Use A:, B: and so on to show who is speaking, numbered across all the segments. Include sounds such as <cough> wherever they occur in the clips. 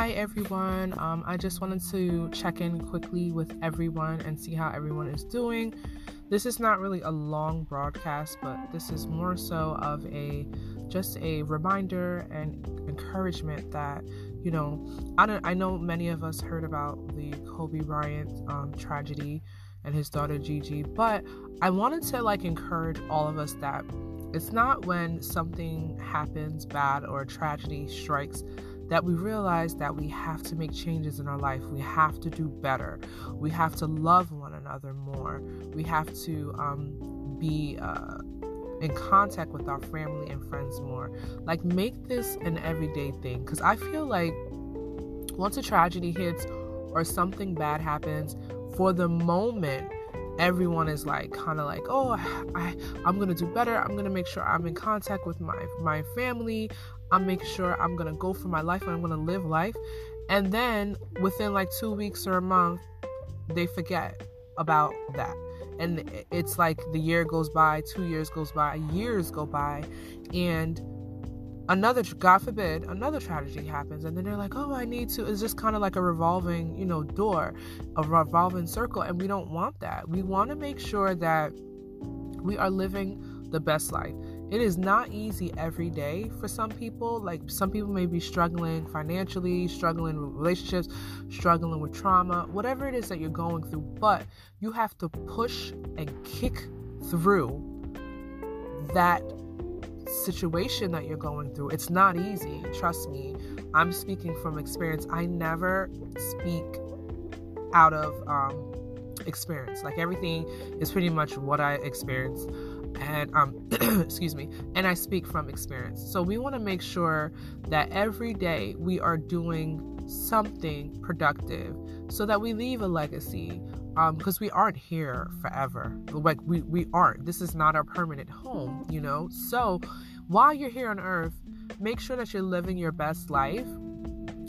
A: Hi everyone. Um, I just wanted to check in quickly with everyone and see how everyone is doing. This is not really a long broadcast, but this is more so of a just a reminder and encouragement that you know I don't I know many of us heard about the Kobe Bryant um, tragedy and his daughter Gigi, but I wanted to like encourage all of us that it's not when something happens bad or a tragedy strikes that we realize that we have to make changes in our life. We have to do better. We have to love one another more. We have to um, be uh, in contact with our family and friends more. Like, make this an everyday thing. Because I feel like once a tragedy hits or something bad happens, for the moment, everyone is like kind of like oh I, i'm gonna do better i'm gonna make sure i'm in contact with my my family i'm making sure i'm gonna go for my life and i'm gonna live life. And then within like two weeks or a month they forget about that. And it's like the year goes by two years goes by years go by and another god forbid another tragedy happens. And then they're like oh i need to it's just kind of like a revolving you know door a revolving circle and we don't want that. We want to make sure that we are living the best life it is not easy every day for some people like some people may be struggling financially struggling with relationships struggling with trauma whatever it is that you're going through but you have to push and kick through that situation that you're going through. It's not easy, trust me. I'm speaking from experience. I never speak out of um, experience. Like everything is pretty much what I experienced and um <clears throat> excuse me and i speak from experience. So we want to make sure that every day we are doing something productive so that we leave a legacy um because we aren't here forever. Like we we aren't. This is not our permanent home you know? So while you're here on earth make sure that you're living your best life.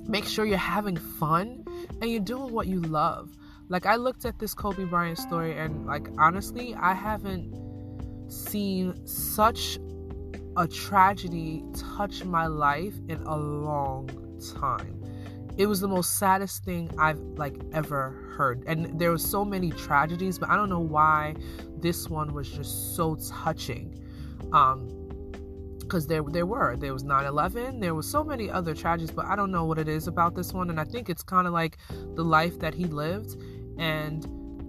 A: Make sure you're having fun and you're doing what you love. Like i looked at this kobe bryant story and like honestly i haven't seen such a tragedy touch my life in a long time. It was the most saddest thing I've like ever heard. And there were so many tragedies, but I don't know why this one was just so touching. Um because there there were. There was 9/11 there was so many other tragedies but I don't know what it is about this one. And I think it's kind of like the life that he lived. And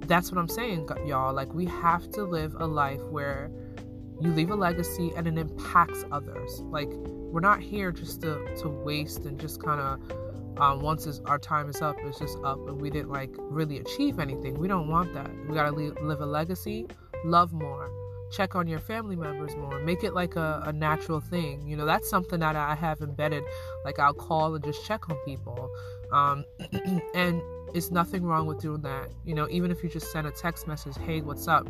A: that's what I'm saying y'all like we have to live a life where you leave a legacy and it impacts others like we're not here just to to waste and just kind of um, once our time is up, it's just up, and we didn't like really achieve anything. We don't want that. We gotta live a legacy, love more, check on your family members more, make it like a, a natural thing. You know, that's something that I have embedded. Like I'll call and just check on people, um, <clears throat> and it's nothing wrong with doing that. You know, even if you just send a text message, "Hey, what's up?"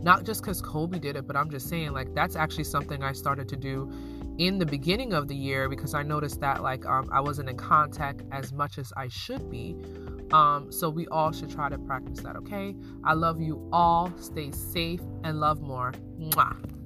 A: Not just because Kobe did it, but I'm just saying like that's actually something I started to do in the beginning of the year because I noticed that like um, I wasn't in contact as much as I should be. Um, so we all should try to practice that, okay? I love you all. Stay safe and love more. Mwah.